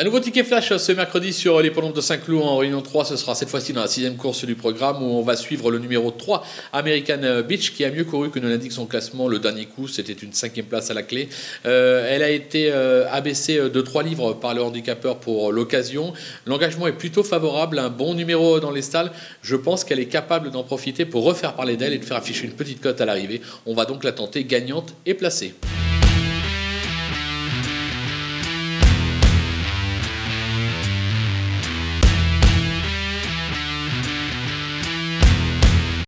Un nouveau ticket flash ce mercredi sur les de Saint-Cloud en Réunion 3. Ce sera cette fois-ci dans la sixième course du programme où on va suivre le numéro 3, American Beach, qui a mieux couru que ne l'indique son classement. Le dernier coup, c'était une cinquième place à la clé. Euh, elle a été euh, abaissée euh, de 3 livres par le handicapeur pour l'occasion. L'engagement est plutôt favorable, un bon numéro dans les stalles. Je pense qu'elle est capable d'en profiter pour refaire parler d'elle et de faire afficher une petite cote à l'arrivée. On va donc la tenter gagnante et placée.